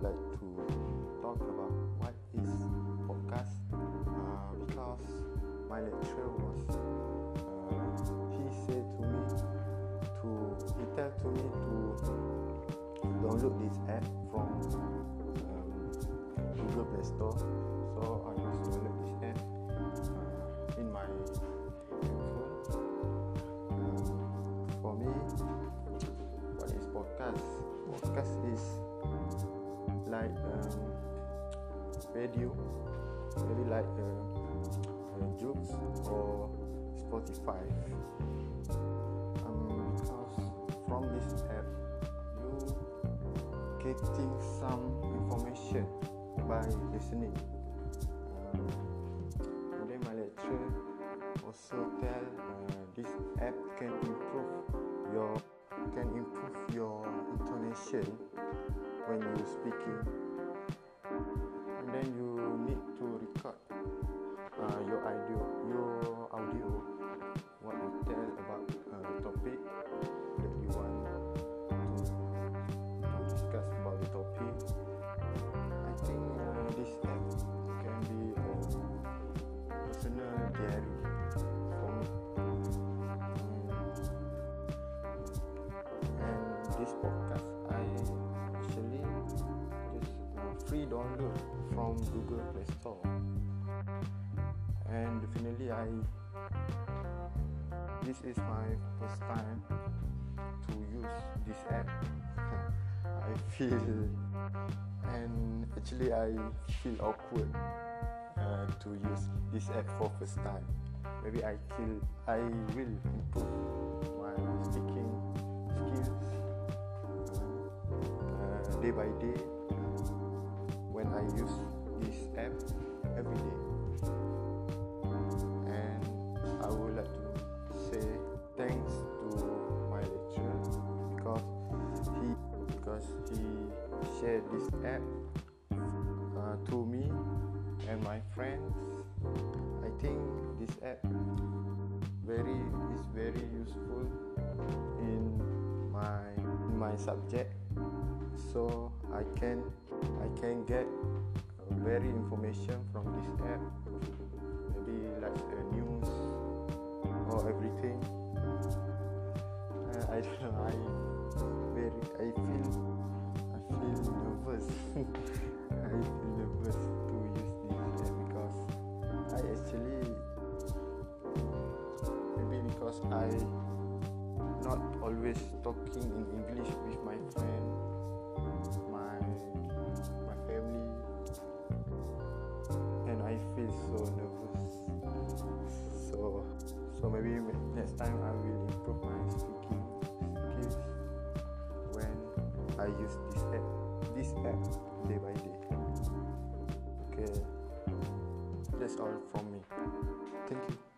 to talk about what is podcast uh, because my lecturer was uh, he said to me to he tell to me to download this app from um, Google Play Store. So I must download this app uh, in my handphone um, for me what is podcast? Podcast is like um, radio maybe like uh, uh, or spotify. Um, because from this app you getting some information by listening. Um, then my lecturer also tell uh, this app can improve your can improve your intonation when you're speaking and then you need download from Google Play Store. And finally, I this is my first time to use this app. I feel and actually I feel awkward uh, to use this app for first time. Maybe I feel I will improve my speaking skills uh, day by day when I use this app every day. And I would like to say thanks to my lecturer because he because he shared this app uh, to me and my friends. I think this app very is very useful in my in my subject so I can I can get very information from this app. Maybe like the news or everything. Uh, I don't know I very I feel I feel nervous. I feel nervous to use this app because I actually maybe because I not always talking in English with my friend, feel so nervous. So so maybe next time I will improve my speaking skills when I use this app this app day by day. Okay, that's all from me. Thank you.